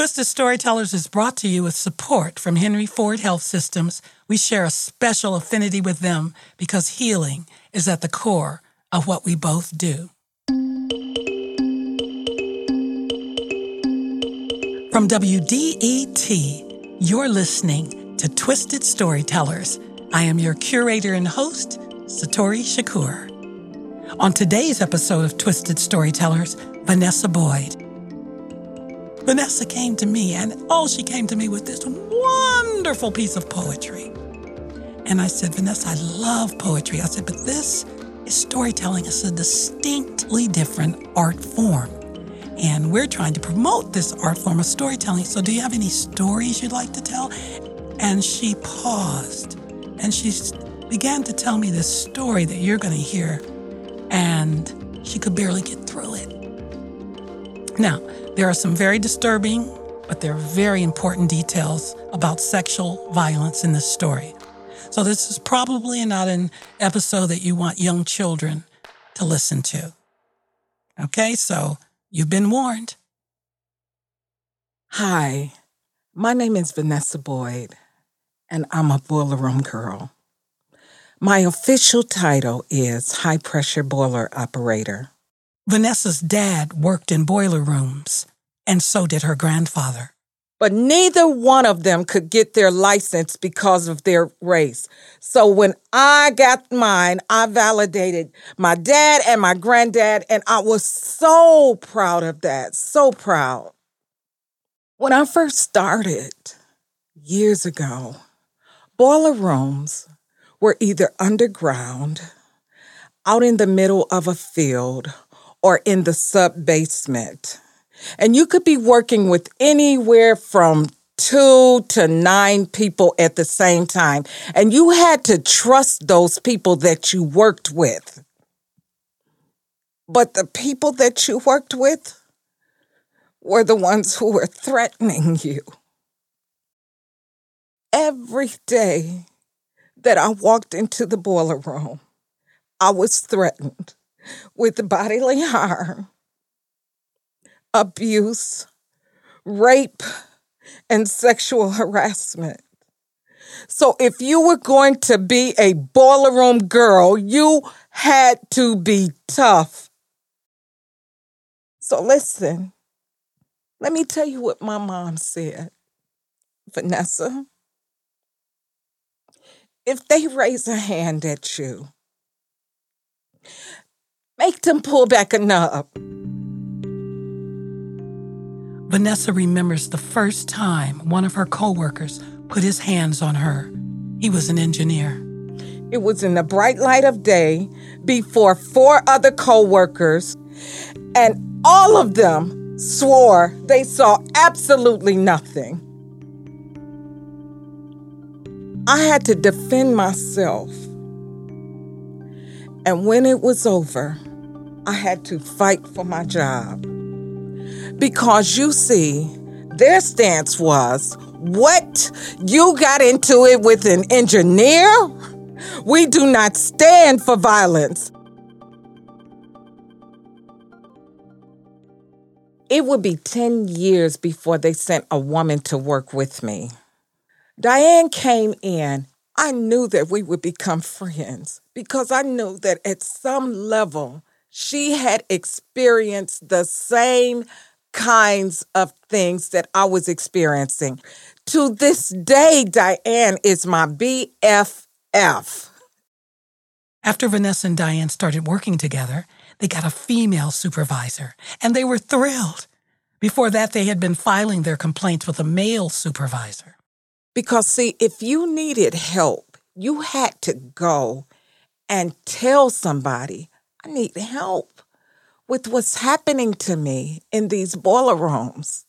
Twisted Storytellers is brought to you with support from Henry Ford Health Systems. We share a special affinity with them because healing is at the core of what we both do. From WDET, you're listening to Twisted Storytellers. I am your curator and host, Satori Shakur. On today's episode of Twisted Storytellers, Vanessa Boyd. Vanessa came to me, and oh, she came to me with this wonderful piece of poetry. And I said, Vanessa, I love poetry. I said, but this is storytelling. It's a distinctly different art form. And we're trying to promote this art form of storytelling. So, do you have any stories you'd like to tell? And she paused and she began to tell me this story that you're going to hear. And she could barely get through it. Now, there are some very disturbing, but there are very important details about sexual violence in this story. So, this is probably not an episode that you want young children to listen to. Okay, so You've been warned. Hi, my name is Vanessa Boyd, and I'm a boiler room girl. My official title is High Pressure Boiler Operator. Vanessa's dad worked in boiler rooms, and so did her grandfather but neither one of them could get their license because of their race. So when I got mine, I validated my dad and my granddad, and I was so proud of that, so proud. When I first started years ago, boiler rooms were either underground, out in the middle of a field, or in the sub basement. And you could be working with anywhere from two to nine people at the same time. And you had to trust those people that you worked with. But the people that you worked with were the ones who were threatening you. Every day that I walked into the boiler room, I was threatened with bodily harm abuse, rape, and sexual harassment. So if you were going to be a boiler room girl, you had to be tough. So listen, let me tell you what my mom said. Vanessa, if they raise a hand at you, make them pull back a nub. Vanessa remembers the first time one of her coworkers put his hands on her. He was an engineer. It was in the bright light of day before four other coworkers, and all of them swore they saw absolutely nothing. I had to defend myself. And when it was over, I had to fight for my job. Because you see, their stance was, What? You got into it with an engineer? We do not stand for violence. It would be 10 years before they sent a woman to work with me. Diane came in. I knew that we would become friends because I knew that at some level she had experienced the same kinds of things that I was experiencing. To this day, Diane is my BFF. After Vanessa and Diane started working together, they got a female supervisor, and they were thrilled. Before that, they had been filing their complaints with a male supervisor. Because, see, if you needed help, you had to go and tell somebody, I need help with what's happening to me in these boiler rooms.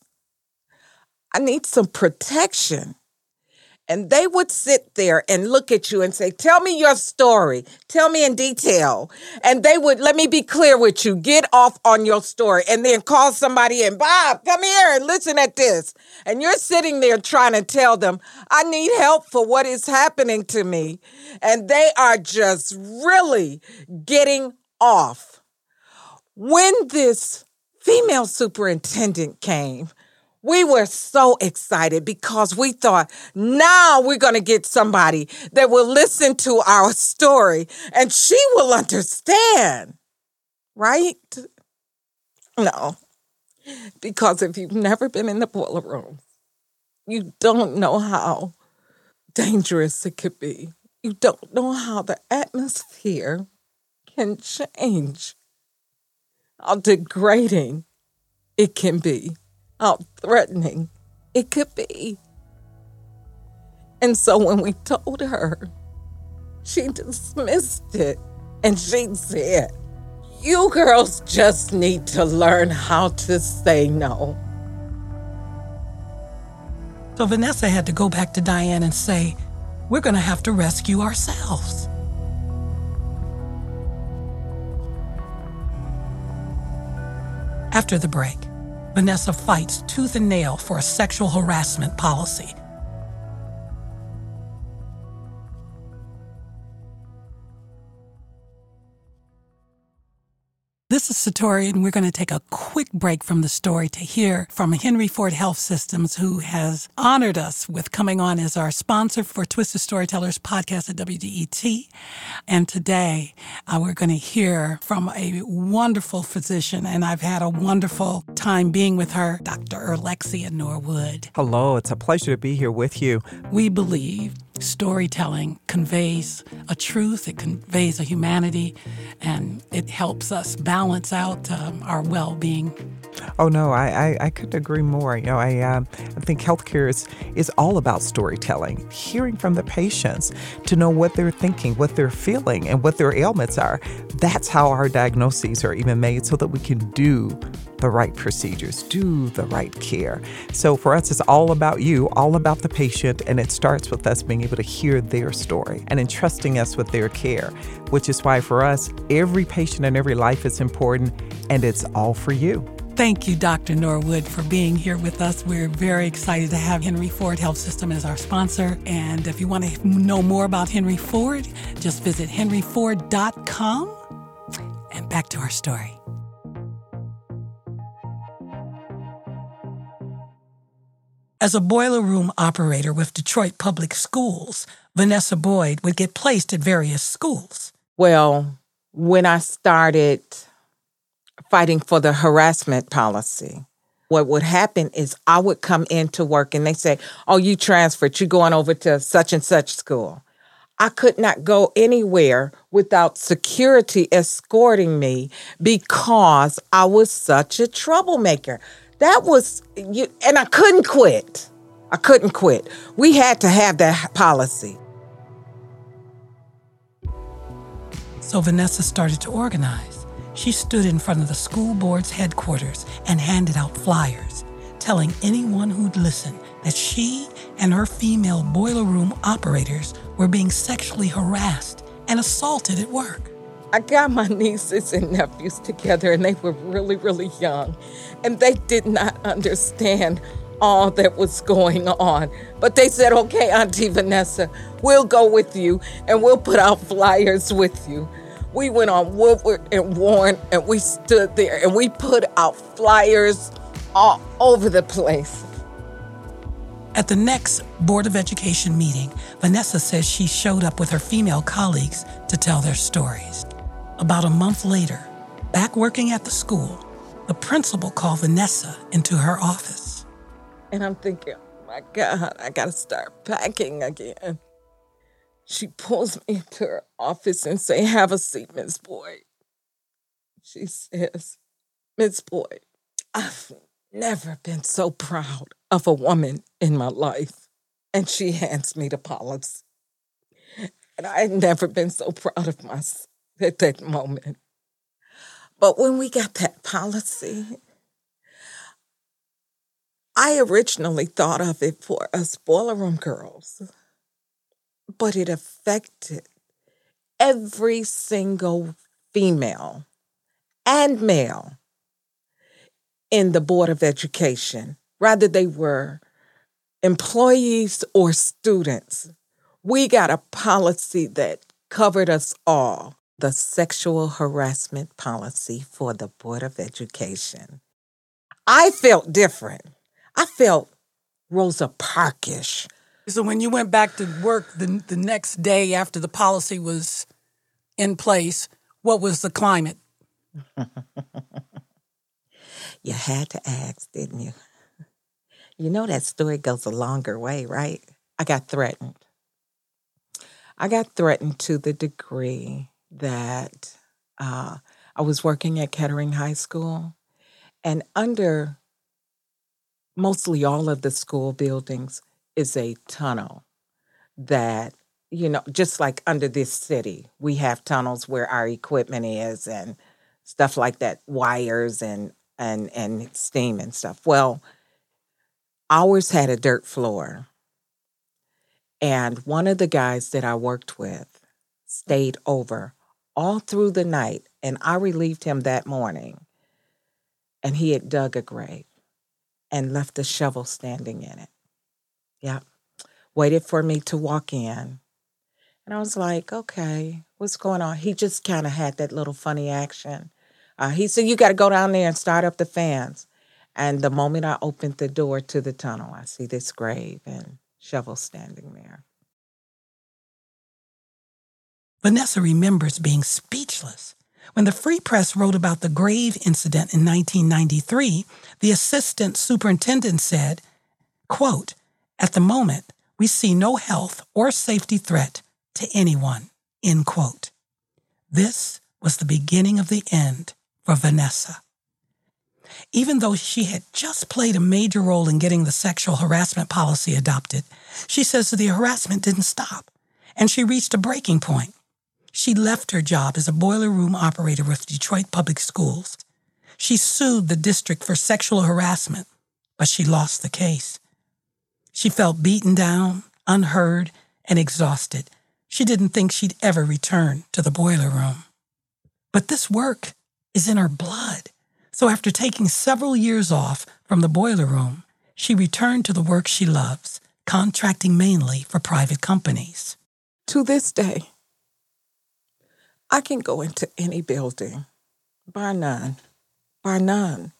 I need some protection. And they would sit there and look at you and say, Tell me your story. Tell me in detail. And they would, let me be clear with you, get off on your story and then call somebody in. Bob, come here and listen at this. And you're sitting there trying to tell them, I need help for what is happening to me. And they are just really getting off when this female superintendent came, We were so excited because we thought now we're going to get somebody that will listen to our story and she will understand. Right? No. Because if you've never been in the boiler room, you don't know how dangerous it could be. You don't know how the atmosphere can change, how degrading it can be, how threatening it could be. And so when we told her, she dismissed it and she said, You girls just need to learn how to say no. So Vanessa had to go back to Diane and say, We're going to have to rescue ourselves. After the break, Vanessa fights tooth and nail for a sexual harassment policy Satori, and we're going to take a quick break from the story to hear from Henry Ford Health Systems, who has honored us with coming on as our sponsor for Twisted Storytellers podcast at WDET. And today, uh, we're going to hear from a wonderful physician, and I've had a wonderful time being with her, Dr. Alexia Norwood. Hello, it's a pleasure to be here with you. We believe storytelling conveys a truth, it conveys a humanity, and it helps us balance out um, our well being. Oh no, I, I, I, couldn't agree more. You know, I um, I think healthcare is is all about storytelling, hearing from the patients to know what they're thinking, what they're feeling, and what their ailments are. That's how our diagnoses are even made, so that we can do the right procedures, do the right care. So for us, it's all about you, all about the patient, and it starts with us being able to hear their story and entrusting us with their care, which is why for us, every patient and every life is important, and it's all for you. Thank you, Dr. Norwood, for being here with us. We're very excited to have Henry Ford Health System as our sponsor. And if you want to know more about Henry Ford, just visit henryford.com. And back to our story. As a boiler room operator with Detroit Public Schools, Vanessa Boyd would get placed at various schools. Well, when I started fighting for the harassment policy, what would happen is I would come into work and they say, Oh, you transferred, you're going over to such and such school. I could not go anywhere without security escorting me because I was such a troublemaker. That was you, and I couldn't quit. I couldn't quit. We had to have that policy. So Vanessa started to organize. She stood in front of the school board's headquarters and handed out flyers, telling anyone who'd listen that she and her female boiler room operators were being sexually harassed and assaulted at work. I got my nieces and nephews together, and they were really, really young, and they did not understand all that was going on. But they said, okay, Auntie Vanessa, we'll go with you and we'll put out flyers with you. We went on Woodward and Warren and we stood there and we put out flyers all over the place. At the next Board of Education meeting, Vanessa says she showed up with her female colleagues to tell their stories. About a month later, back working at the school, the principal called Vanessa into her office. And I'm thinking, oh my God, I gotta start packing again. She pulls me into her office and say, Have a seat, Miss Boyd. She says, Miss Boyd, I've never been so proud of a woman in my life. And she hands me the policy. And I had never been so proud of myself at that moment. But when we got that policy, I originally thought of it for us boiler room girls, but it affected every single female and male in the Board of Education, rather they were employees or students. We got a policy that covered us all the sexual harassment policy for the Board of Education. I felt different. I felt Rosa Parkish. So when you went back to work the the next day after the policy was in place, what was the climate? you had to ask, didn't you? You know that story goes a longer way, right? I got threatened. I got threatened to the degree that uh, I was working at Kettering High School, and under mostly all of the school buildings is a tunnel that you know just like under this city we have tunnels where our equipment is and stuff like that wires and and and steam and stuff. Well ours had a dirt floor. And one of the guys that i worked with stayed over all through the night and i relieved him that morning and he had dug a grave and left the shovel standing in it. Yeah. Waited for me to walk in. And I was like, okay, what's going on? He just kind of had that little funny action. Uh, he said, you got to go down there and start up the fans. And the moment I opened the door to the tunnel, I see this grave and shovel standing there. Vanessa remembers being speechless. When the Free Press wrote about the grave incident in 1993, the assistant superintendent said, quote, At the moment, we see no health or safety threat to anyone, end quote. This was the beginning of the end for Vanessa. Even though she had just played a major role in getting the sexual harassment policy adopted, she says the harassment didn't stop, and she reached a breaking point. She left her job as a boiler room operator with Detroit Public Schools. She sued the district for sexual harassment, but she lost the case. She felt beaten down, unheard, and exhausted. She didn't think she'd ever return to the boiler room. But this work is in her blood. So after taking several years off from the boiler room, she returned to the work she loves, contracting mainly for private companies. To this day, I can go into any building, bar none, bar none.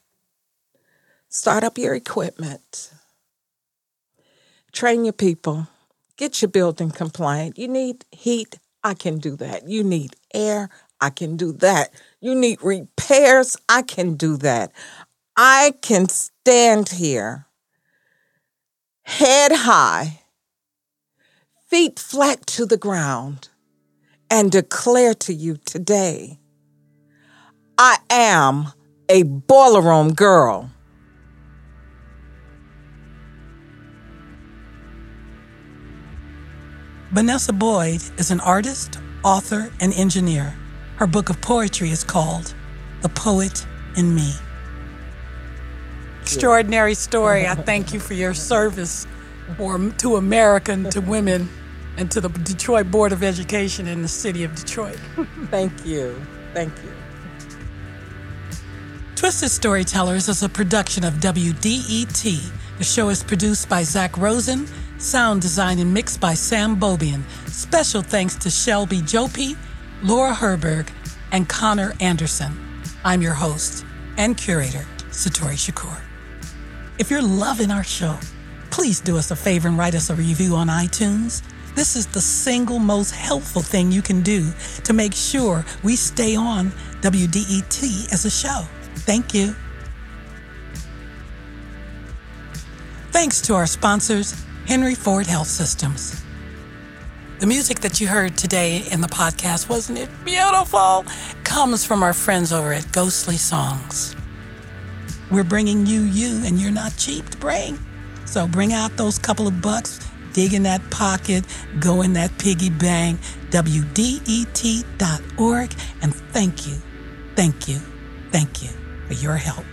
Start up your equipment, train your people, get your building compliant. You need heat, I can do that. You need air, I can do that. You need repairs, I can do that. I can stand here, head high, feet flat to the ground and declare to you today I am a boiler room girl. Vanessa Boyd is an artist, author, and engineer. Her book of poetry is called The Poet in Me. Extraordinary story. I thank you for your service for, to America and to women and to the Detroit Board of Education in the city of Detroit. Thank you. Thank you. Twisted Storytellers is a production of WDET. The show is produced by Zach Rosen, sound design and mixed by Sam Bobian. Special thanks to Shelby Jouppi, Laura Herberg, and Connor Anderson. I'm your host and curator, Satori Shakur. If you're loving our show, please do us a favor and write us a review on iTunes. This is the single most helpful thing you can do to make sure we stay on WDET as a show. Thank you. Thanks to our sponsors, Henry Ford Health Systems. The music that you heard today in the podcast, wasn't it beautiful? Comes from our friends over at Ghostly Songs. We're bringing you you, and you're not cheap to bring. So bring out those couple of bucks dig in that pocket, go in that piggy bank, WDET.org, and thank you, thank you, thank you for your help.